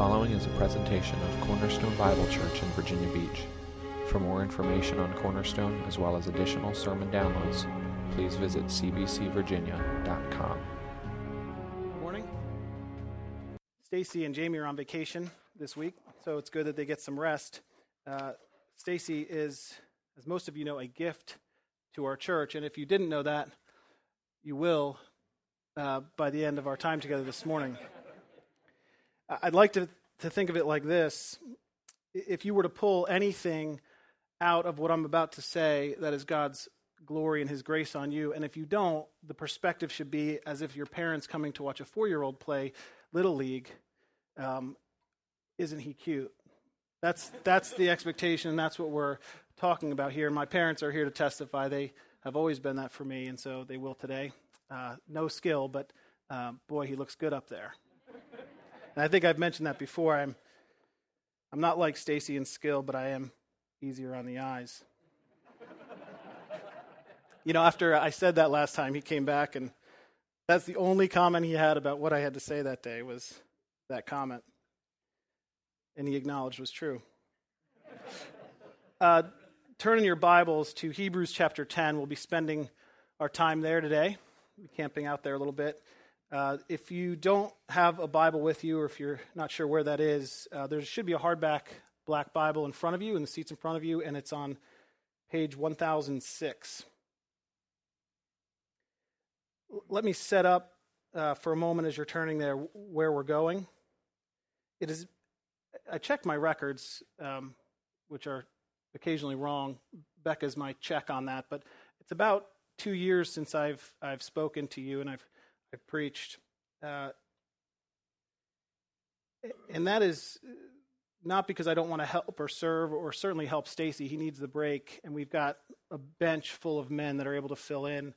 following is a presentation of Cornerstone Bible Church in Virginia Beach. For more information on Cornerstone, as well as additional sermon downloads, please visit cbcvirginia.com. Good morning. Stacy and Jamie are on vacation this week, so it's good that they get some rest. Uh, Stacy is, as most of you know, a gift to our church, and if you didn't know that, you will uh, by the end of our time together this morning. I'd like to, to think of it like this if you were to pull anything out of what I'm about to say that is God's glory and His grace on you, and if you don't, the perspective should be as if your parents coming to watch a four year old play Little League. Um, isn't he cute? That's, that's the expectation, that's what we're talking about here. My parents are here to testify. They have always been that for me, and so they will today. Uh, no skill, but uh, boy, he looks good up there. And I think I've mentioned that before. I'm, I'm not like Stacy in skill, but I am easier on the eyes. you know, after I said that last time, he came back, and that's the only comment he had about what I had to say that day was that comment. And he acknowledged was true. Uh, turn in your Bibles to Hebrews chapter 10. We'll be spending our time there today camping out there a little bit. Uh, if you don't have a Bible with you, or if you're not sure where that is, uh, there should be a hardback black Bible in front of you, in the seats in front of you, and it's on page 1006. Let me set up uh, for a moment as you're turning there where we're going. It is. I checked my records, um, which are occasionally wrong. Becca's my check on that, but it's about two years since I've I've spoken to you and I've I've preached, uh, and that is not because I don't want to help or serve or certainly help Stacy. He needs the break, and we've got a bench full of men that are able to fill in.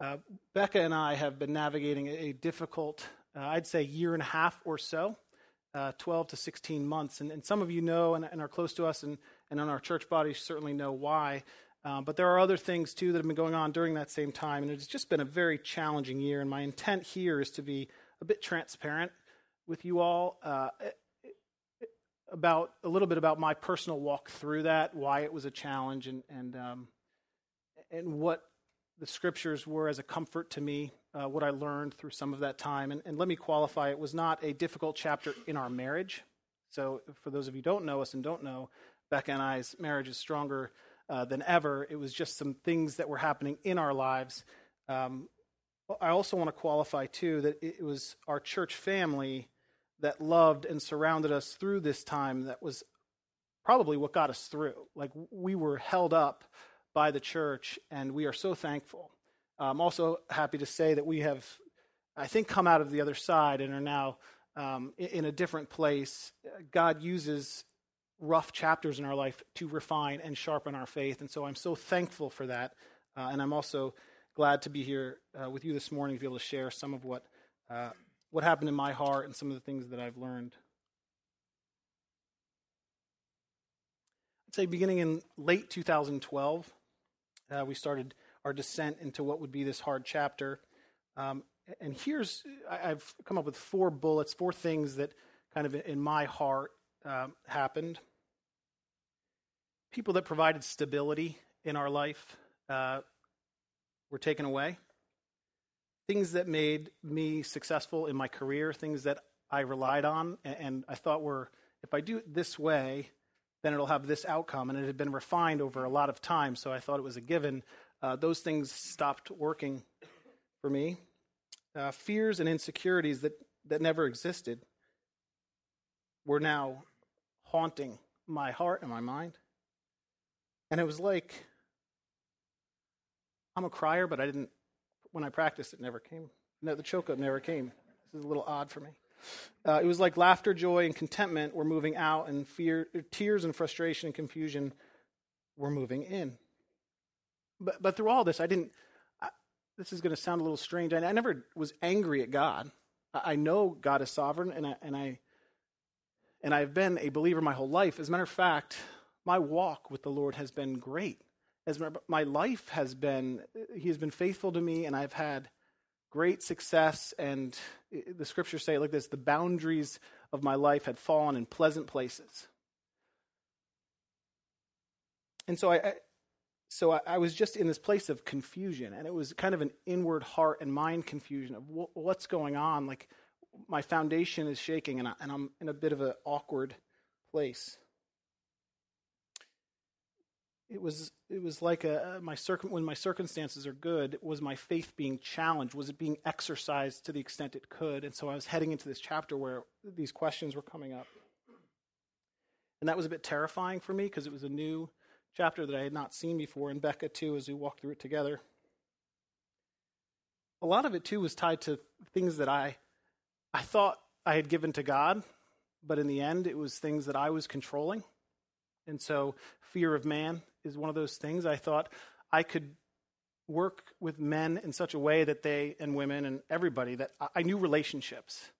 Uh, Becca and I have been navigating a difficult, uh, I'd say, year and a half or so, uh, 12 to 16 months. And, and, some of you know and, and, are close to us and, and on our church body certainly know why. Um, but there are other things too that have been going on during that same time, and it's just been a very challenging year. And my intent here is to be a bit transparent with you all uh, about a little bit about my personal walk through that, why it was a challenge, and and um, and what the scriptures were as a comfort to me, uh, what I learned through some of that time. And, and let me qualify: it was not a difficult chapter in our marriage. So, for those of you who don't know us and don't know, Becca and I's marriage is stronger uh, than ever. It was just some things that were happening in our lives. Um, I also want to qualify, too, that it was our church family that loved and surrounded us through this time that was probably what got us through. Like, we were held up by the church, and we are so thankful. I'm also happy to say that we have, I think, come out of the other side and are now um, in a different place. God uses rough chapters in our life to refine and sharpen our faith. And so I'm so thankful for that. Uh, and I'm also glad to be here uh, with you this morning to be able to share some of what, uh, what happened in my heart and some of the things that I've learned. I'd say beginning in late 2012, uh, we started our descent into what would be this hard chapter. Um, and here's, I've come up with four bullets, four things that kind of in my heart um, happened. People that provided stability in our life uh, were taken away. Things that made me successful in my career, things that I relied on and, and I thought were, if I do it this way, then it'll have this outcome. And it had been refined over a lot of time, so I thought it was a given. Uh, those things stopped working for me. Uh, fears and insecurities that, that never existed were now haunting my heart and my mind. And it was like, I'm a crier, but I didn't, when I practiced, it never came. No, the choke up never came. This is a little odd for me. Uh, it was like laughter, joy, and contentment were moving out, and fear, tears, and frustration and confusion were moving in. But, but through all this, I didn't, I, this is going to sound a little strange. I, I never was angry at God. I, I know God is sovereign, and I, and I and I've been a believer my whole life. As a matter of fact, my walk with the Lord has been great. As my life has been, He has been faithful to me, and I've had great success. And the scriptures say like this the boundaries of my life had fallen in pleasant places. And so I, so I, was just in this place of confusion, and it was kind of an inward heart and mind confusion of what's going on. Like my foundation is shaking, and, I, and I'm in a bit of an awkward place. It was it was like a my circum, when my circumstances are good. Was my faith being challenged? Was it being exercised to the extent it could? And so I was heading into this chapter where these questions were coming up, and that was a bit terrifying for me because it was a new chapter that I had not seen before, and Becca too, as we walked through it together. A lot of it too was tied to things that I, I thought I had given to God, but in the end, it was things that I was controlling. And so, fear of man is one of those things. I thought I could work with men in such a way that they, and women, and everybody, that I knew relationships.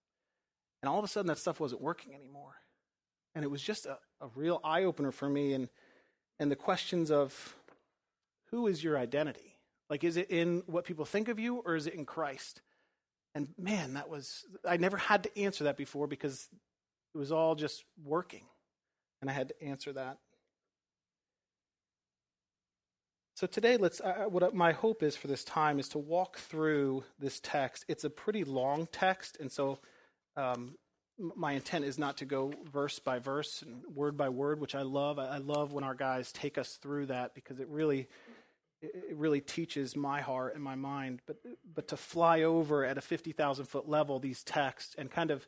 And all of a sudden, that stuff wasn't working anymore. And it was just a, a real eye opener for me. And and the questions of who is your identity? Like, is it in what people think of you or is it in Christ? And man, that was, I never had to answer that before because it was all just working. And I had to answer that. So today, let's. Uh, what my hope is for this time is to walk through this text. It's a pretty long text, and so um, my intent is not to go verse by verse and word by word, which I love. I love when our guys take us through that because it really it really teaches my heart and my mind. But but to fly over at a fifty thousand foot level these texts and kind of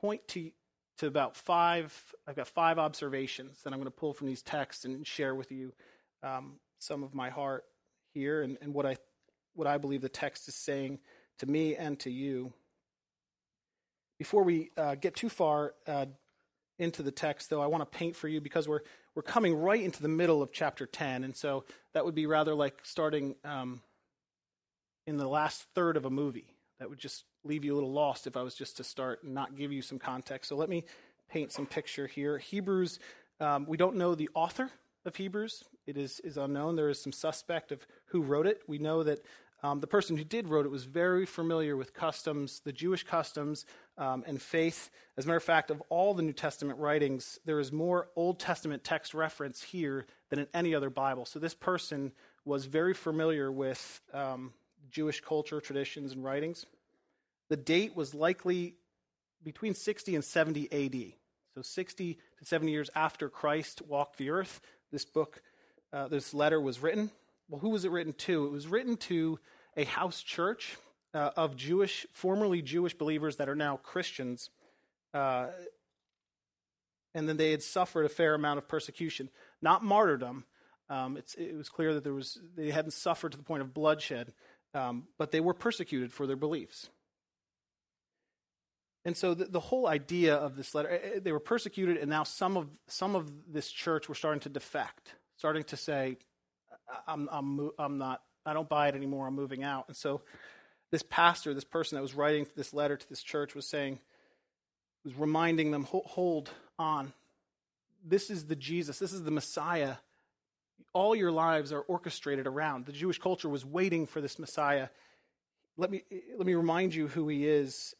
point to to about five. I've got five observations that I'm going to pull from these texts and share with you um, some of my heart here and, and what I what I believe the text is saying to me and to you. Before we uh, get too far uh, into the text, though, I want to paint for you because we're we're coming right into the middle of chapter 10, and so that would be rather like starting um, in the last third of a movie. That would just leave you a little lost if I was just to start and not give you some context. So let me paint some picture here. Hebrews, um, we don't know the author of Hebrews. It is, is unknown. There is some suspect of who wrote it. We know that um, the person who did wrote it was very familiar with customs, the Jewish customs um, and faith. As a matter of fact, of all the New Testament writings, there is more Old Testament text reference here than in any other Bible. So this person was very familiar with um, Jewish culture, traditions, and writings. The date was likely between 60 and 70 AD. So 60 to 70 years after Christ walked the earth, this book, uh, this letter was written. Well, who was it written to? It was written to a house church uh, of Jewish, formerly Jewish believers that are now Christians. Uh, and then they had suffered a fair amount of persecution, not martyrdom. Um, it was clear that there was they hadn't suffered to the point of bloodshed, um, but they were persecuted for their beliefs. And so the, the, whole idea of this letter, eh, eh, they were persecuted, and now some of some of this church were starting to defect, starting to say, I'm, I'm, I'm not, I don't buy it anymore. I'm moving out. And so this pastor, this person that was writing this letter to this church was saying, was reminding them, hold on. This is the Jesus. This is the Messiah. All your lives are orchestrated around. The Jewish culture was waiting for this Messiah. Let me, let me remind you who he is.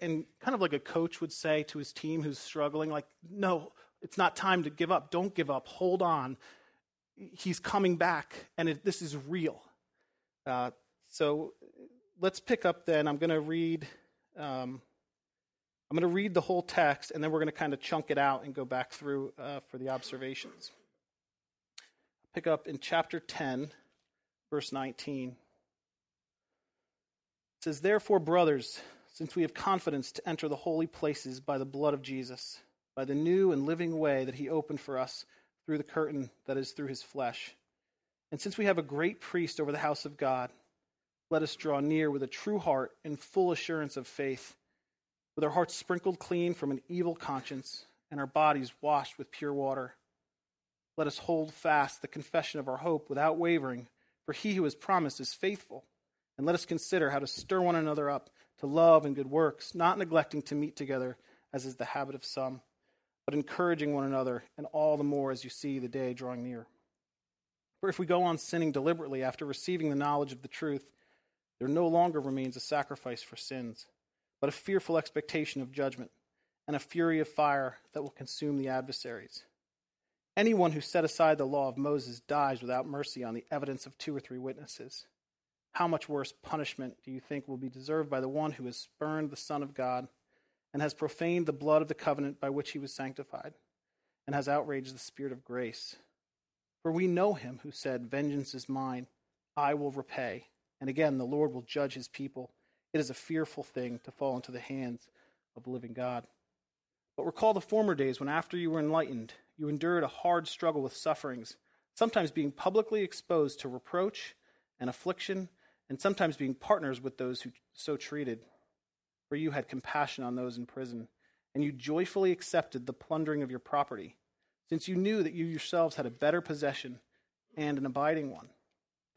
And kind of like a coach would say to his team who's struggling, like, no, it's not time to give up. Don't give up. Hold on he's coming back, and it, this is real. Uh, so let's pick up then. I'm going to read. Um, I'm going to read the whole text, and then we're going to kind of chunk it out and go back through uh, for the observations. Pick up in chapter 10, verse 19. It says, Therefore, brothers, since we have confidence to enter the holy places by the blood of Jesus, by the new and living way that he opened for us through the curtain that is through his flesh. And since we have a great priest over the house of God, let us draw near with a true heart and full assurance of faith, with our hearts sprinkled clean from an evil conscience and our bodies washed with pure water. Let us hold fast the confession of our hope without wavering, for he who has promised is faithful. And let us consider how to stir one another up to love and good works, not neglecting to meet together, as is the habit of some but encouraging one another, and all the more as you see the day drawing near. For if we go on sinning deliberately after receiving the knowledge of the truth, there no longer remains a sacrifice for sins, but a fearful expectation of judgment and a fury of fire that will consume the adversaries. Anyone who set aside the law of Moses dies without mercy on the evidence of two or three witnesses. How much worse punishment do you think will be deserved by the one who has spurned the Son of God and has profaned the blood of the covenant by which he was sanctified and has outraged the Spirit of grace? For we know him who said, Vengeance is mine, I will repay. And again, the Lord will judge his people. It is a fearful thing to fall into the hands of the living God. But recall the former days when, after you were enlightened, you endured a hard struggle with sufferings, sometimes being publicly exposed to reproach and affliction, and sometimes being partners with those who so treated. For you had compassion on those in prison, and you joyfully accepted the plundering of your property, since you knew that you yourselves had a better possession and an abiding one.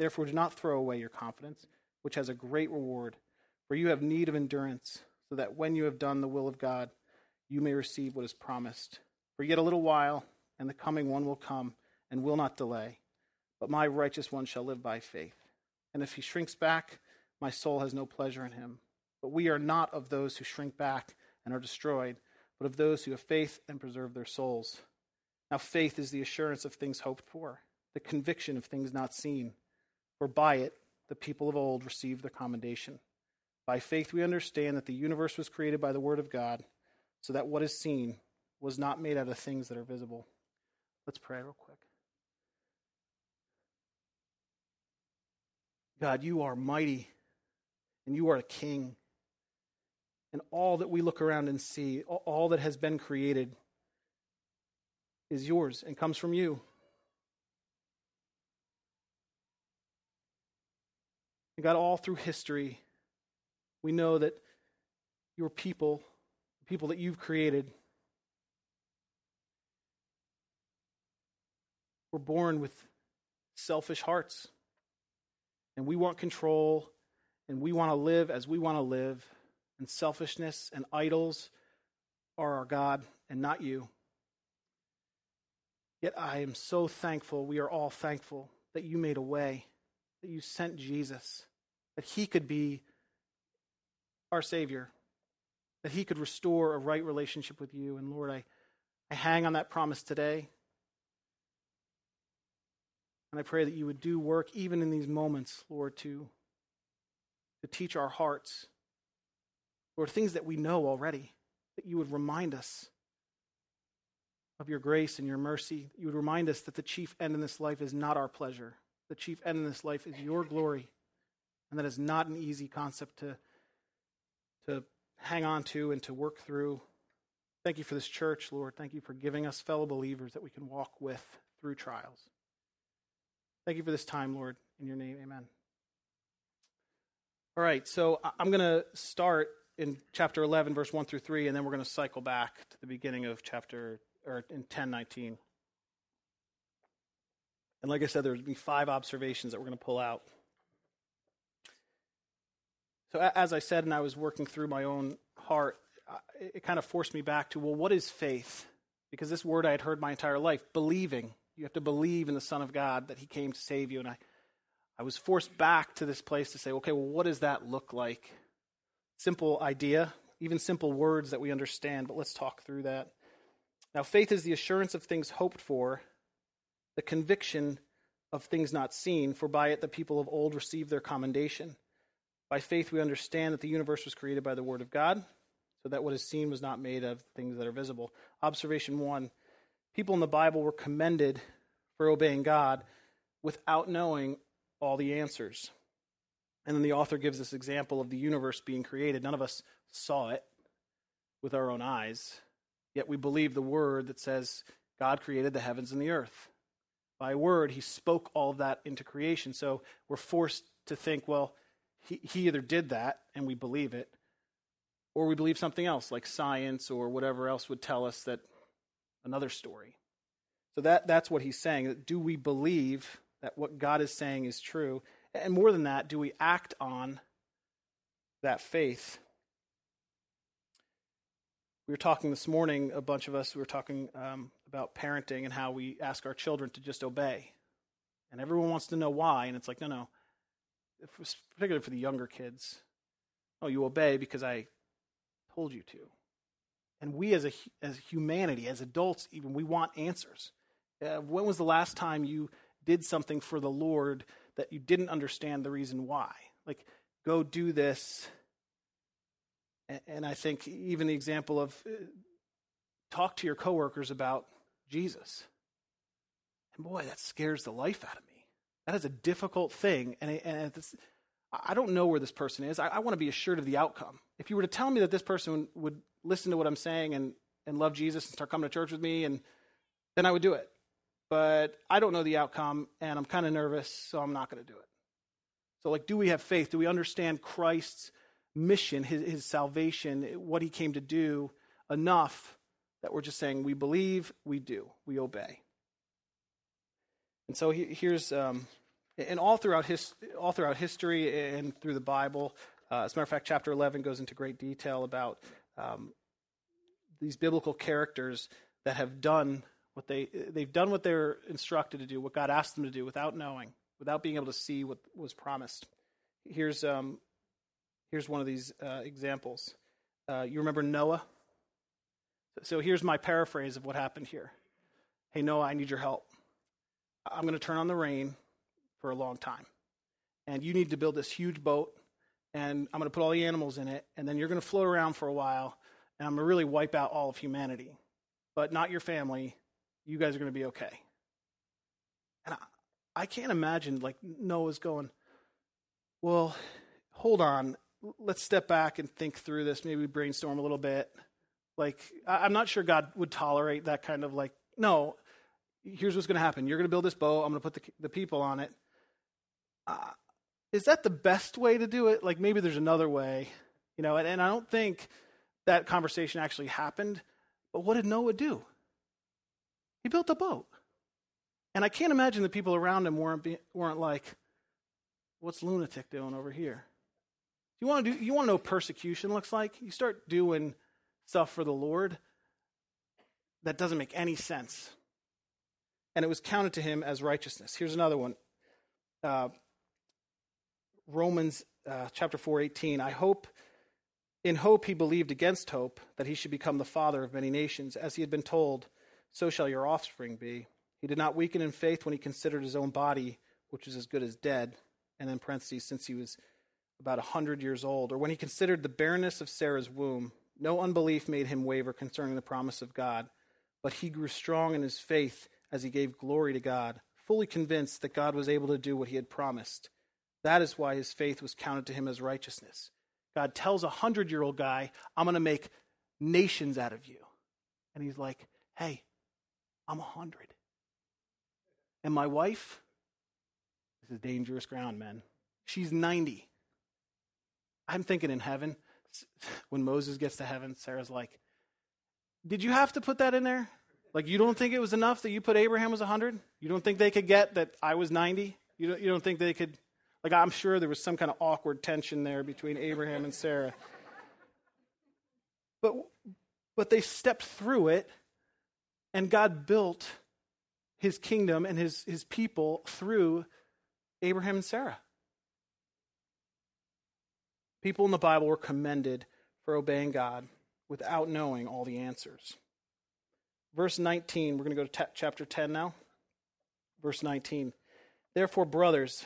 Therefore, do not throw away your confidence, which has a great reward, for you have need of endurance, so that when you have done the will of God, you may receive what is promised. For yet a little while, and the coming one will come and will not delay. But my righteous one shall live by faith. And if he shrinks back, my soul has no pleasure in him. But we are not of those who shrink back and are destroyed, but of those who have faith and preserve their souls. Now, faith is the assurance of things hoped for, the conviction of things not seen. For by it, the people of old received their commendation. By faith, we understand that the universe was created by the Word of God, so that what is seen was not made out of things that are visible. Let's pray real quick. God, you are mighty and you are a king. And all that we look around and see, all that has been created, is yours and comes from you. And God, all through history, we know that your people, the people that you've created, were born with selfish hearts. And we want control, and we want to live as we want to live. And selfishness and idols are our God and not you. Yet I am so thankful, we are all thankful, that you made a way, that you sent Jesus, that he could be our Savior, that he could restore a right relationship with you. And Lord, I, I hang on that promise today. And I pray that you would do work even in these moments, Lord, to, to teach our hearts, Lord, things that we know already, that you would remind us of your grace and your mercy. You would remind us that the chief end in this life is not our pleasure. The chief end in this life is your glory. And that is not an easy concept to, to hang on to and to work through. Thank you for this church, Lord. Thank you for giving us fellow believers that we can walk with through trials. Thank you for this time, Lord. In your name, amen. All right, so I'm going to start in chapter 11, verse 1 through 3, and then we're going to cycle back to the beginning of chapter, or in 1019. And like I said, there's be five observations that we're going to pull out. So, as I said, and I was working through my own heart, it kind of forced me back to, well, what is faith? Because this word I had heard my entire life believing. You have to believe in the Son of God that He came to save you. And I, I was forced back to this place to say, okay, well, what does that look like? Simple idea, even simple words that we understand, but let's talk through that. Now, faith is the assurance of things hoped for, the conviction of things not seen, for by it the people of old received their commendation. By faith, we understand that the universe was created by the Word of God, so that what is seen was not made of things that are visible. Observation one people in the Bible were commended for obeying God without knowing all the answers. And then the author gives this example of the universe being created. None of us saw it with our own eyes, yet we believe the word that says God created the heavens and the earth. By word, he spoke all of that into creation. So we're forced to think, well, he, he either did that and we believe it, or we believe something else, like science or whatever else would tell us that another story. So that, that's what he's saying. Do we believe that what God is saying is true? And more than that, do we act on that faith? We were talking this morning, a bunch of us, we were talking um, about parenting and how we ask our children to just obey. And everyone wants to know why. And it's like, no, no. Particularly for the younger kids. Oh, you obey because I told you to. And we as, a, as humanity, as adults, even, we want answers. Uh, when was the last time you did something for the Lord that you didn't understand the reason why? Like, go do this. And, and I think even the example of uh, talk to your coworkers about Jesus. And boy, that scares the life out of me. That is a difficult thing. And, and I don't know where this person is. I, I want to be assured of the outcome. If you were to tell me that this person would listen to what I'm saying and, and love Jesus and start coming to church with me, and then I would do it. But I don't know the outcome, and I'm kind of nervous, so I'm not going to do it. So, like, do we have faith? Do we understand Christ's mission, his, his salvation, what he came to do enough that we're just saying we believe, we do, we obey? And so he, here's um, and all throughout, his, all throughout history and through the Bible, uh, as a matter of fact, chapter 11 goes into great detail about um, these biblical characters that have done what they they've done what they're instructed to do, what God asked them to do, without knowing, without being able to see what was promised. Here's um, here's one of these uh, examples. Uh, you remember Noah? So here's my paraphrase of what happened here. Hey Noah, I need your help. I'm going to turn on the rain for a long time. And you need to build this huge boat, and I'm going to put all the animals in it, and then you're going to float around for a while, and I'm going to really wipe out all of humanity. But not your family. You guys are going to be okay. And I, I can't imagine, like, Noah's going, well, hold on. Let's step back and think through this. Maybe brainstorm a little bit. Like, I'm not sure God would tolerate that kind of like, no, here's what's going to happen. You're going to build this boat. I'm going to put the, the people on it uh, is that the best way to do it? Like maybe there's another way, you know, and, and I don't think that conversation actually happened. But what did Noah do? He built a boat. And I can't imagine the people around him weren't, be, weren't like, what's lunatic doing over here? You want to do you want to know what persecution looks like? You start doing stuff for the Lord that doesn't make any sense. And it was counted to him as righteousness. Here's another one. Uh, Romans uh, chapter 4, 18. I hope, in hope he believed against hope that he should become the father of many nations, as he had been told, so shall your offspring be. He did not weaken in faith when he considered his own body, which was as good as dead, and in parentheses, since he was about a hundred years old, or when he considered the barrenness of Sarah's womb. No unbelief made him waver concerning the promise of God, but he grew strong in his faith as he gave glory to God, fully convinced that God was able to do what he had promised. That is why his faith was counted to him as righteousness. God tells a hundred year old guy, I'm going to make nations out of you. And he's like, hey, I'm a hundred. And my wife, this is dangerous ground, man. She's 90. I'm thinking in heaven, when Moses gets to heaven, Sarah's like, Did you have to put that in there? Like, you don't think it was enough that you put Abraham was 100? You don't think they could get that I was 90? You don't, you don't think they could like, I'm sure there was some kind of awkward tension there between Abraham and Sarah. But, but they stepped through it, and God built his kingdom and his, his people through Abraham and Sarah. People in the Bible were commended for obeying God without knowing all the answers. Verse 19, we're going to go to t- chapter 10 now. Verse 19. Therefore, brothers,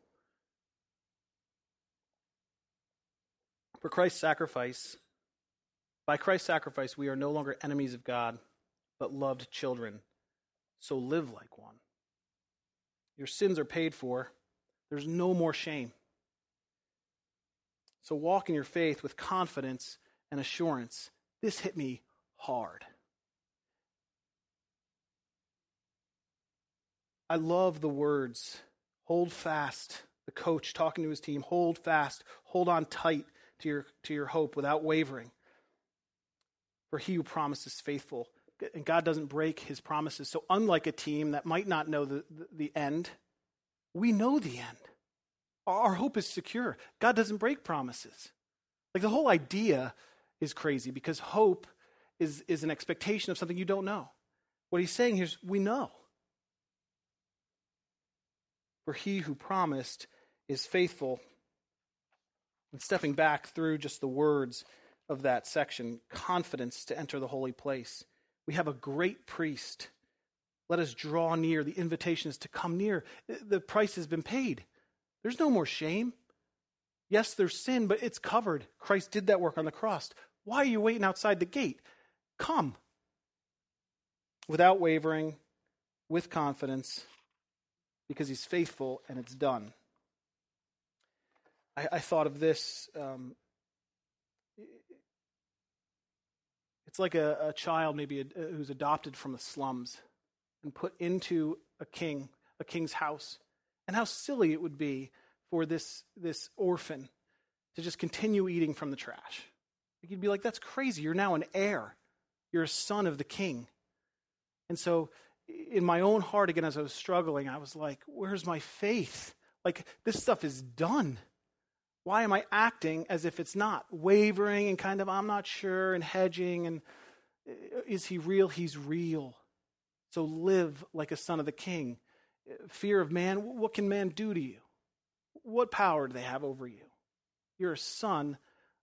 For Christ's sacrifice, by Christ's sacrifice, we are no longer enemies of God, but loved children. So live like one. Your sins are paid for. There's no more shame. So walk in your faith with confidence and assurance. This hit me hard. I love the words hold fast. The coach talking to his team hold fast, hold on tight to your, to your hope without wavering. For he who promises is faithful, and God doesn't break his promises. So, unlike a team that might not know the, the, the end, we know the end. Our hope is secure. God doesn't break promises. Like the whole idea is crazy because hope is, is an expectation of something you don't know. What he's saying here is we know. For he who promised is faithful. And stepping back through just the words of that section, confidence to enter the holy place. We have a great priest. Let us draw near. The invitation is to come near. The price has been paid. There's no more shame. Yes, there's sin, but it's covered. Christ did that work on the cross. Why are you waiting outside the gate? Come. Without wavering, with confidence, because he's faithful and it's done. I, I thought of this. Um, it's like a, a child, maybe a, who's adopted from the slums and put into a king, a king's house. And how silly it would be for this, this orphan to just continue eating from the trash. You'd be like, that's crazy. You're now an heir, you're a son of the king. And so, in my own heart, again, as I was struggling, I was like, where's my faith? Like, this stuff is done. Why am I acting as if it's not? Wavering and kind of, I'm not sure, and hedging. And uh, is he real? He's real. So live like a son of the king. Fear of man, what can man do to you? What power do they have over you? You're a son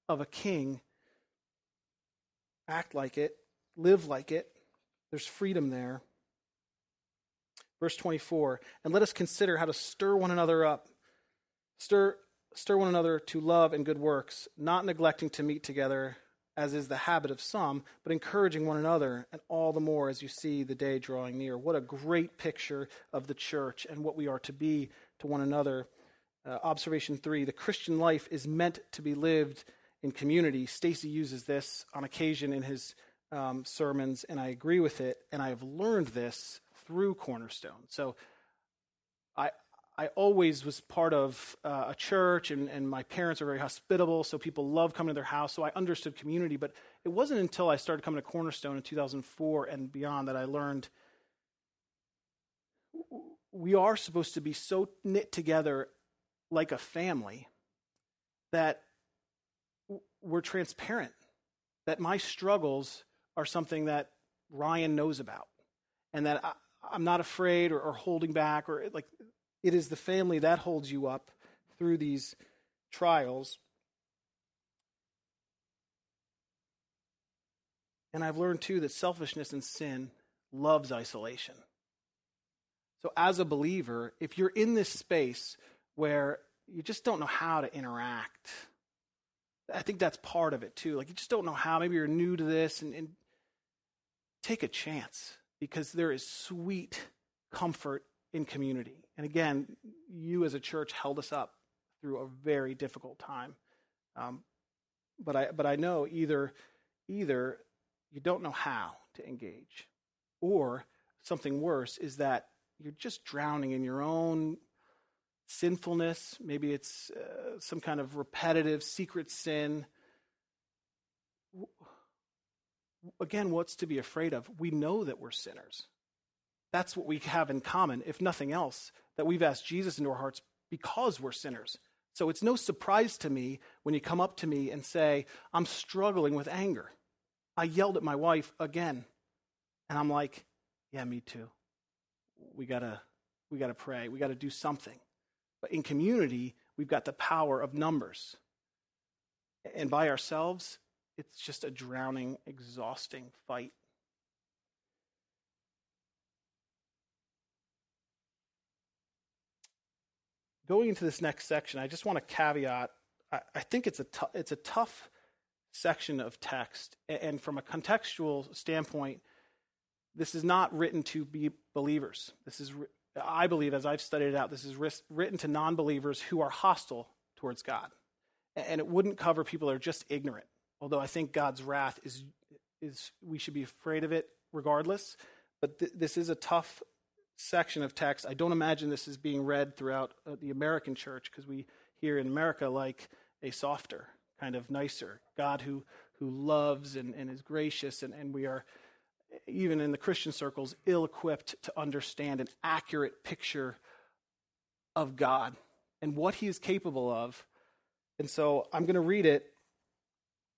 of a king. Act like it, live like it. There's freedom there. Verse 24, and let us consider how to stir one another up. Stir, stir one another to love and good works, not neglecting to meet together, as is the habit of some, but encouraging one another, and all the more as you see the day drawing near. What a great picture of the church and what we are to be to one another. Uh, observation three the Christian life is meant to be lived in community. Stacy uses this on occasion in his um, sermons, and I agree with it. And I have learned this through Cornerstone. So I, I always was part of uh, a church, and, and my parents are very hospitable, so people love coming to their house. So I understood community, but it wasn't until I started coming to Cornerstone in 2004 and beyond that I learned we are supposed to be so knit together like a family that we're transparent, that my struggles are something that Ryan knows about, and that I, am not afraid or, or holding back, or like it is the family that holds you up through these trials. And I've learned too that selfishness and sin loves isolation. So, as a believer, if you're in this space where you just don't know how to interact, I think that's part of it too. Like, you just don't know how. Maybe you're new to this, and, and take a chance because there is sweet comfort in community. And again, you as a church held us up through a very difficult time. Um, but I but I know either either you don't know how to engage, or something worse is that you're just drowning in your own sinfulness. Maybe it's uh, some kind of repetitive secret sin. Again, what's to be afraid of? We know that we're sinners. That's what we have in common, if nothing else, that we've asked Jesus into our hearts because we're sinners. So it's no surprise to me when you come up to me and say, I'm struggling with anger. I yelled at my wife again. And I'm like, yeah, me too. We gotta, we gotta pray. We gotta do something. But in community, we've got the power of numbers. And by ourselves, it's just a drowning, exhausting fight. Going into this next section, I just want to caveat. I, I think it's a t- it's a tough section of text, and from a contextual standpoint, this is not written to be believers. This is, I believe, as I've studied it out, this is written to non-believers who are hostile towards God, and it wouldn't cover people that are just ignorant. Although I think God's wrath is is we should be afraid of it regardless. But th- this is a tough section of text. I don't imagine this is being read throughout uh, the American church because we here in America like a softer, kind of nicer God who who loves and, and is gracious, and, and we are, even in the Christian circles, ill equipped to understand an accurate picture of God and what He is capable of. And so I'm going to read it,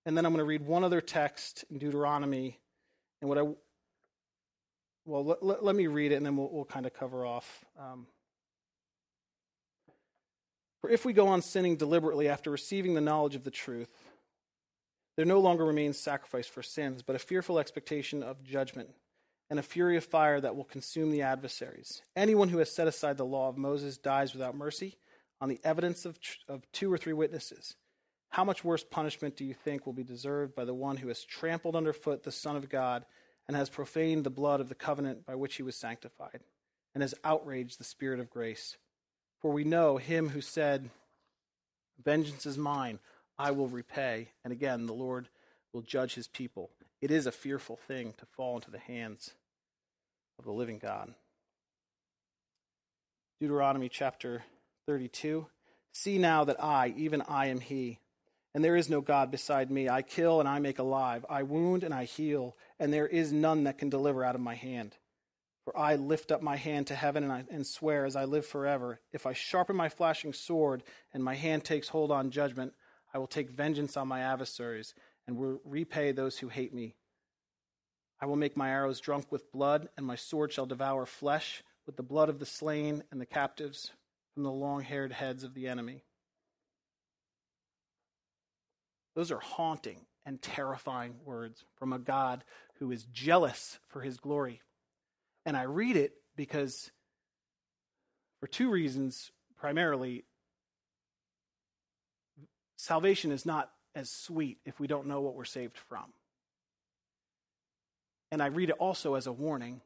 and then I'm going to read one other text in Deuteronomy. And what I, well, let, let, let me read it, and then we'll, we'll kind of cover off. Um, for if we go on sinning deliberately after receiving the knowledge of the truth, there no longer remains sacrifice for sins, but a fearful expectation of judgment and a fury of fire that will consume the adversaries. Anyone who has set aside the law of Moses dies without mercy on the evidence of, of two or three witnesses. How much worse punishment do you think will be deserved by the one who has trampled underfoot the Son of God and has profaned the blood of the covenant by which he was sanctified and has outraged the Spirit of grace? For we know him who said, Vengeance is mine, I will repay. And again, the Lord will judge his people. It is a fearful thing to fall into the hands of the living God. Deuteronomy chapter 32. See now that I, even I, am He, and there is no God beside me. I kill and I make alive. I wound and I heal, and there is none that can deliver out of my hand. For I lift up my hand to heaven and, I, and swear as I live forever, if I sharpen my flashing sword and my hand takes hold on judgment, I will take vengeance on my adversaries and will repay those who hate me. I will make my arrows drunk with blood, and my sword shall devour flesh with the blood of the slain and the captives from the long haired heads of the enemy. Those are haunting and terrifying words from a God who is jealous for his glory. And I read it because, for two reasons primarily, salvation is not as sweet if we don't know what we're saved from. And I read it also as a warning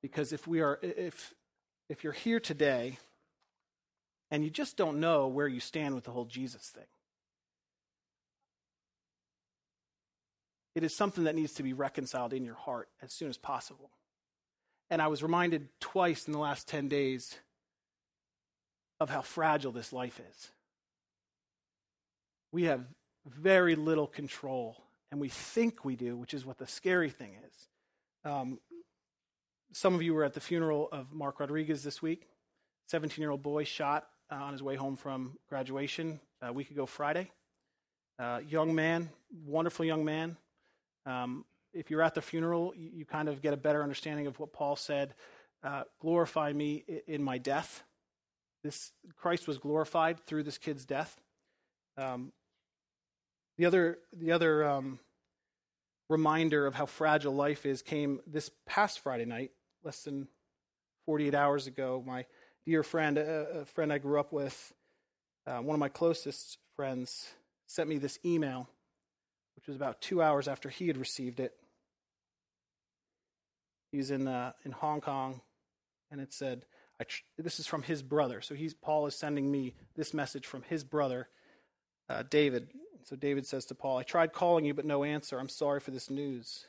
because if we are if if you're here today and you just don't know where you stand with the whole Jesus thing. It is something that needs to be reconciled in your heart as soon as possible. And I was reminded twice in the last 10 days of how fragile this life is. We have very little control, and we think we do, which is what the scary thing is. Um, some of you were at the funeral of Mark Rodriguez this week, 17 year old boy shot uh, on his way home from graduation a week ago Friday. Uh, young man, wonderful young man. Um, if you're at the funeral, you, you, kind of get a better understanding of what Paul said uh, glorify me in my death. This Christ was glorified through this kid's death. Um, the other, the other um, reminder of how fragile life is came this past Friday night, less than 48 hours ago. My dear friend, a, a friend I grew up with, uh, one of my closest friends, sent me this email, which was about two hours after he had received it. He's in uh, in Hong Kong, and it said, tr- "This is from his brother." So he's Paul is sending me this message from his brother, uh, David. So David says to Paul, "I tried calling you, but no answer. I'm sorry for this news."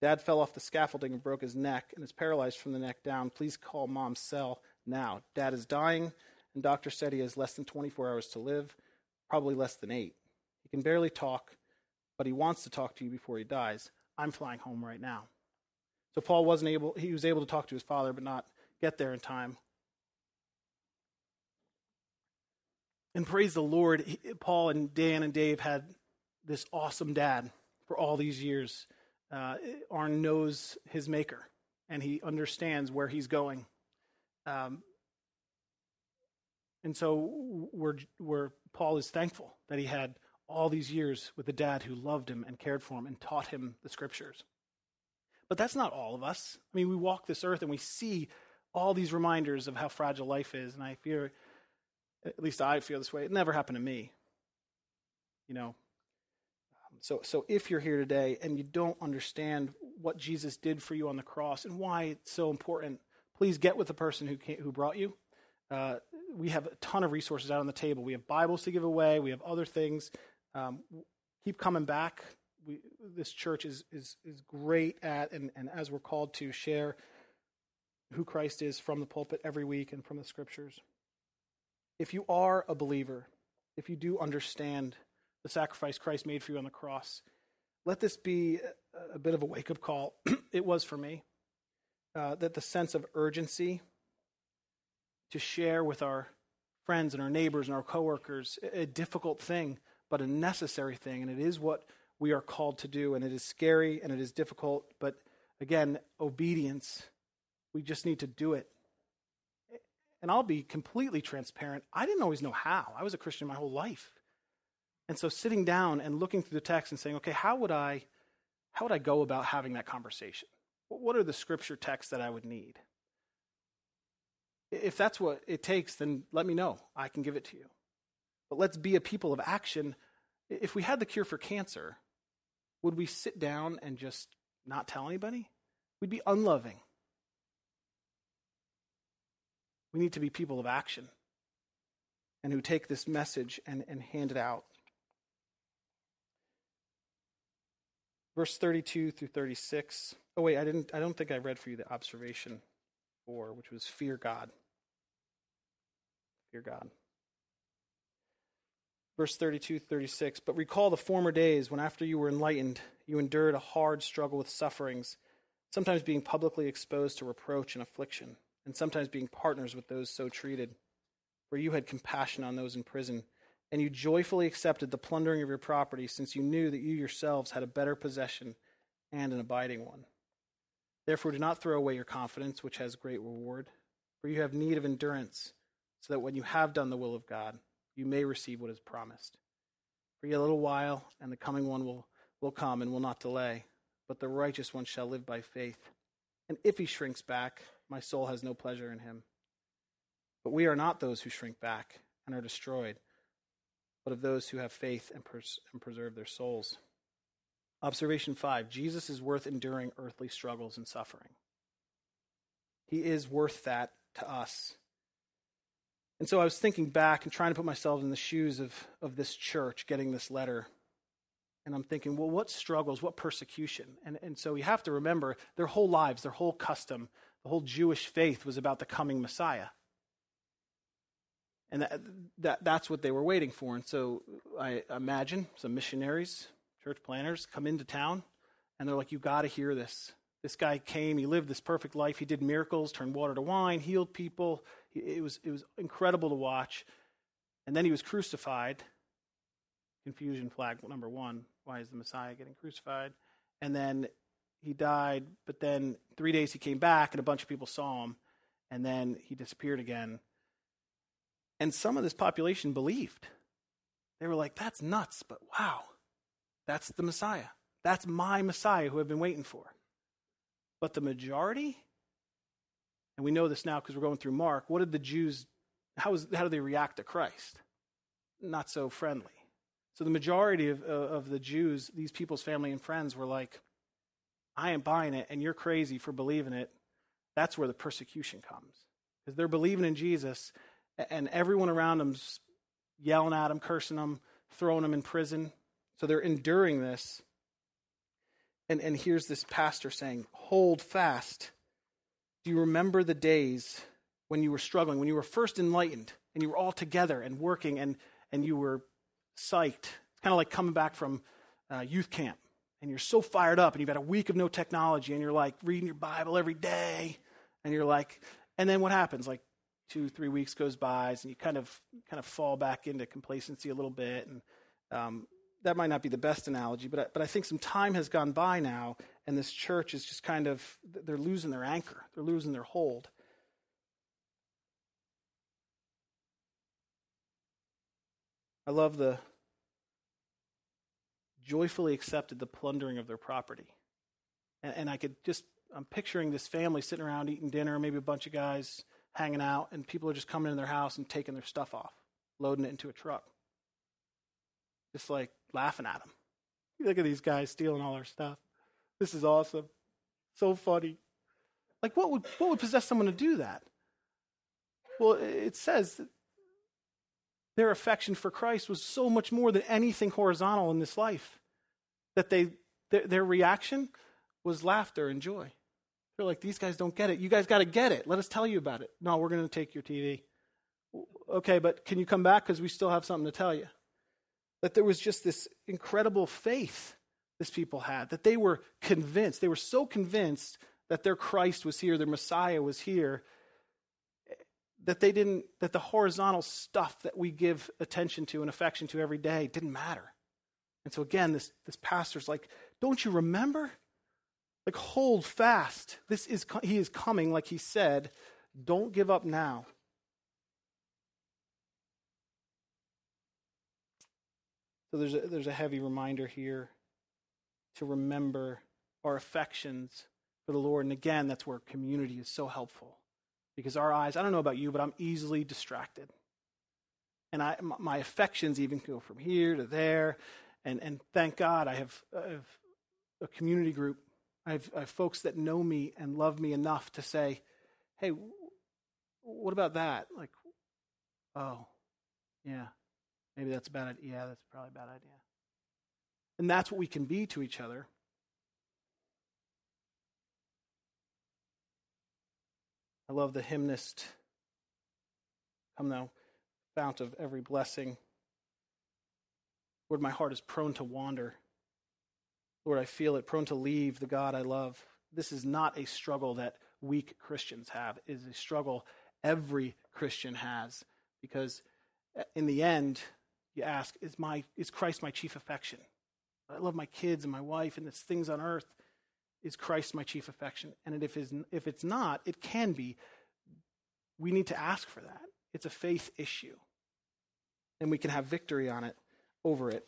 Dad fell off the scaffolding and broke his neck and is paralyzed from the neck down. Please call mom's cell now. Dad is dying, and doctor said he has less than 24 hours to live, probably less than eight. He can barely talk, but he wants to talk to you before he dies. I'm flying home right now. So Paul wasn't able, he was able to talk to his father, but not get there in time. And praise the Lord, Paul and Dan and Dave had this awesome dad for all these years. Uh, Arn knows his maker, and he understands where he's going. Um, and so we're, we're, Paul is thankful that he had all these years with a dad who loved him and cared for him and taught him the scriptures. But that's not all of us. I mean, we walk this earth and we see all these reminders of how fragile life is. And I fear, at least I feel this way, it never happened to me. You know, so, so if you're here today and you don't understand what Jesus did for you on the cross and why it's so important please get with the person who, came, who brought you. Uh, we have a ton of resources out on the table. We have Bibles to give away. We have other things. Um, keep coming back. We, this church is, is, is great at, and, and as we're called to share who Christ is from the pulpit every week and from the scriptures. If you are a believer, if you do understand the sacrifice Christ made for you on the cross. Let this be a bit of a wake up call. it was for me. Uh, that the sense of urgency to share with our friends and our neighbors and our coworkers a difficult thing, but a necessary thing. And it is what we are called to do. And it is scary and it is difficult. But again, obedience, we just need to do it. And I'll be completely transparent. I didn't always know how. I was a Christian my whole life. And so sitting down and looking through the text and saying, okay, how would I how would I go about having that conversation? What are the scripture texts that I would need? If that's what it takes, then let me know. I can give it to you. But let's be a people of action. If we had the cure for cancer, would we sit down and just not tell anybody? We'd be unloving. We need to be people of action and who take this message and, and hand it out. verse 32 through 36. Oh wait, I didn't I don't think I read for you the observation 4, which was fear God. Fear God. Verse 32 36. But recall the former days when after you were enlightened, you endured a hard struggle with sufferings, sometimes being publicly exposed to reproach and affliction, and sometimes being partners with those so treated. For you had compassion on those in prison and you joyfully accepted the plundering of your property, since you knew that you yourselves had a better possession and an abiding one. Therefore, do not throw away your confidence, which has great reward, for you have need of endurance, so that when you have done the will of God, you may receive what is promised. For yet a little while, and the coming one will, will come and will not delay, but the righteous one shall live by faith. And if he shrinks back, my soul has no pleasure in him. But we are not those who shrink back and are destroyed but of those who have faith and, pers- and preserve their souls. Observation five Jesus is worth enduring earthly struggles and suffering. He is worth that to us. And so I was thinking back and trying to put myself in the shoes of, of this church getting this letter. And I'm thinking, well, what struggles, what persecution? And, and so you have to remember their whole lives, their whole custom, the whole Jewish faith was about the coming Messiah. And that, that, that's what they were waiting for. And so I imagine some missionaries, church planners, come into town and they're like, You got to hear this. This guy came, he lived this perfect life, he did miracles, turned water to wine, healed people. It was, it was incredible to watch. And then he was crucified. Confusion flag number one. Why is the Messiah getting crucified? And then he died, but then three days he came back and a bunch of people saw him, and then he disappeared again. And some of this population believed. They were like, that's nuts, but wow, that's the Messiah. That's my Messiah who I've been waiting for. But the majority, and we know this now because we're going through Mark, what did the Jews, how, was, how did they react to Christ? Not so friendly. So the majority of, uh, of the Jews, these people's family and friends, were like, I am buying it, and you're crazy for believing it. That's where the persecution comes. Because they're believing in Jesus, and everyone around them's yelling at him, cursing him, throwing him in prison. So they're enduring this. And, and here's this pastor saying, Hold fast. Do you remember the days when you were struggling, when you were first enlightened and you were all together and working and, and you were psyched? It's kind of like coming back from uh, youth camp and you're so fired up and you've had a week of no technology and you're like reading your Bible every day and you're like, and then what happens? Like two, three weeks goes by, and you kind of kind of fall back into complacency a little bit. And um, that might not be the best analogy, but I, but I think some time has gone by now, and this church is just kind of they're losing their anchor, they're losing their hold. I love the joyfully accepted the plundering of their property. And, and, I could just, I'm picturing this family sitting around eating dinner, maybe a bunch of guys hanging out, and people are just coming in their house and taking their stuff off, loading it into a truck. Just like laughing at them. Look at these guys stealing all our stuff. This is awesome. So funny. Like, what would, what would possess someone to do that? Well, it says that their affection for Christ was so much more than anything horizontal in this life that they, their, their reaction was laughter and joy. They're like, these guys don't get it. You guys got to get it. Let us tell you about it. No, we're going to take your TV. Okay, but can you come back because we still have something to tell you? That there was just this incredible faith this people had, that they were convinced, they were so convinced that their Christ was here, their Messiah was here, that they didn't, that the horizontal stuff that we give attention to and affection to every day didn't matter. And so again, this, this pastor's like, don't you remember? Like, hold fast. This is, he is coming, like he said. Don't give up now. So there's a, there's a heavy reminder here to remember our affections for the Lord. And again, that's where community is so helpful. Because our eyes, I don't know about you, but I'm easily distracted. And I, my affections even go from here to there. And, and thank God I have, I have a community group. I have, I have folks that know me and love me enough to say, hey, what about that? Like, oh, yeah, maybe that's a bad idea. Yeah, that's probably a bad idea. And that's what we can be to each other. I love the hymnist. Come now, fount of every blessing. Lord, my heart is prone to wander. Lord, I feel it, prone to leave the God I love. This is not a struggle that weak Christians have. It is a struggle every Christian has. Because eh, in the end, you ask, is, my, is Christ my chief affection? I love my kids and my wife and the things on earth. Is Christ my chief affection? And if, if it's not, it can be. We need to ask for that. It's a faith issue. And we can have victory on it, over it.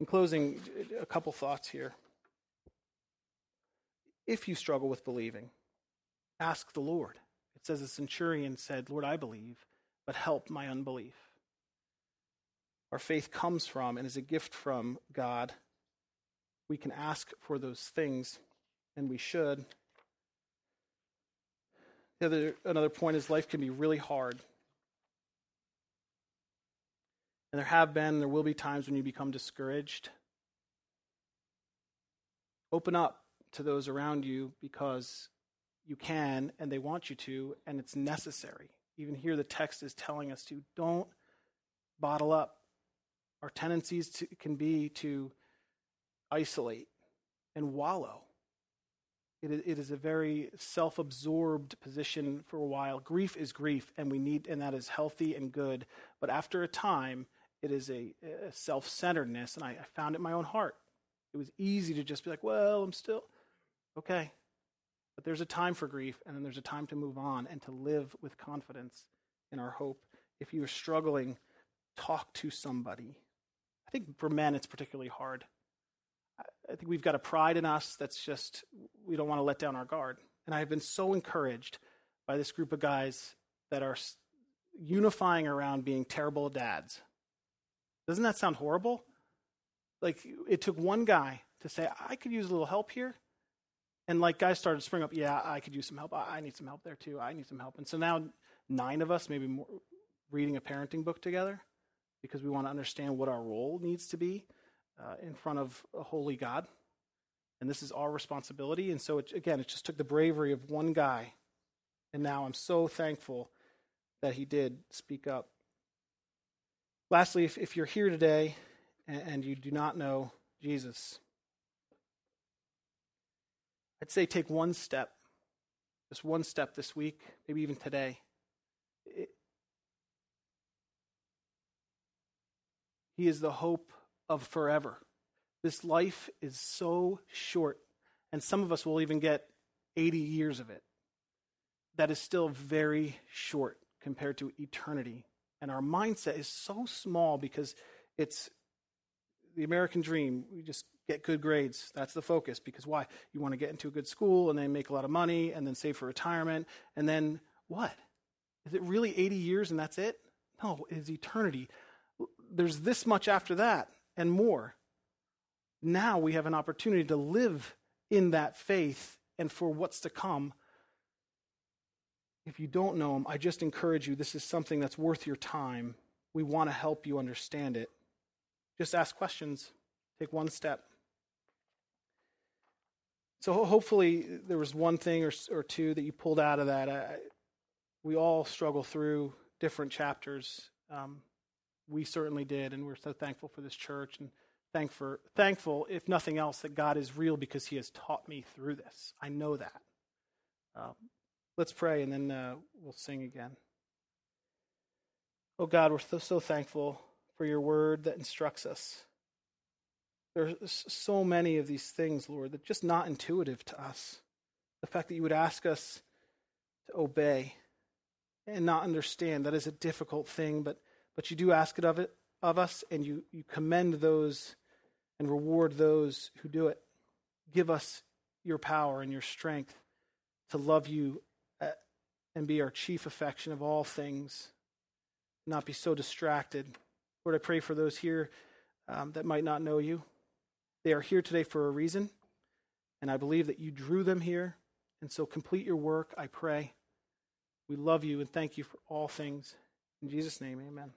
In closing, a couple thoughts here. If you struggle with believing, ask the Lord. It says a centurion said, Lord, I believe, but help my unbelief. Our faith comes from and is a gift from God we can ask for those things, and we should. The other, another point is life can be really hard. And there have been, there will be times when you become discouraged. Open up to those around you because you can and they want you to, and it's necessary. Even here, the text is telling us to don't bottle up. Our tendencies to, can be to isolate and wallow. It is a very self absorbed position for a while. Grief is grief, and we need, and that is healthy and good. But after a time, it is a, a self centeredness, and I, I found it in my own heart. It was easy to just be like, well, I'm still okay. But there's a time for grief, and then there's a time to move on and to live with confidence in our hope. If you're struggling, talk to somebody. I think for men, it's particularly hard I think we've got a pride in us that's just, we don't want to let down our guard. And I've been so encouraged by this group of guys that are unifying around being terrible dads. Doesn't that sound horrible? Like, it took one guy to say, I could use a little help here. And like guys started to spring up, yeah, I could use some help. I need some help there too. I need some help. And so now nine of us, maybe more, reading a parenting book together because we want to understand what our role needs to be uh, in front of a holy God. And this is our responsibility. And so, it, again, it just took the bravery of one guy. And now I'm so thankful that he did speak up. Lastly, if, if you're here today and, and you do not know Jesus, I'd say take one step, just one step this week, maybe even today. It, he is the hope of forever. This life is so short, and some of us will even get 80 years of it. That is still very short compared to eternity. And our mindset is so small because it's the American dream. We just get good grades. That's the focus. Because why? You want to get into a good school and then make a lot of money and then save for retirement. And then what? Is it really 80 years and that's it? No, it is eternity. There's this much after that and more. Now we have an opportunity to live in that faith and for what's to come. If you don't know Him, I just encourage you this is something that's worth your time. We want to help you understand it. Just ask questions, take one step. So hopefully there was one thing or, or two that you pulled out of that. I, we all struggle through different chapters Um, we certainly did, and we're so thankful for this church and thank for, thankful, if nothing else, that God is real because He has taught me through this. I know that. Um, let's pray, and then uh, we'll sing again. Oh God, we're so, so thankful for your word that instructs us. There's so many of these things, Lord, that just not intuitive to us. The fact that you would ask us to obey and not understand, that is a difficult thing, but, but you do ask it of it of us, and you, you commend those and reward those who do it. Give us your power and your strength to love you uh, and be our chief affection of all things, not be so distracted. Lord, I pray for those here um, that might not know you. They are here today for a reason, and I believe that you drew them here. And so complete your work, I pray. We love you and thank you for all things. In Jesus' name, amen.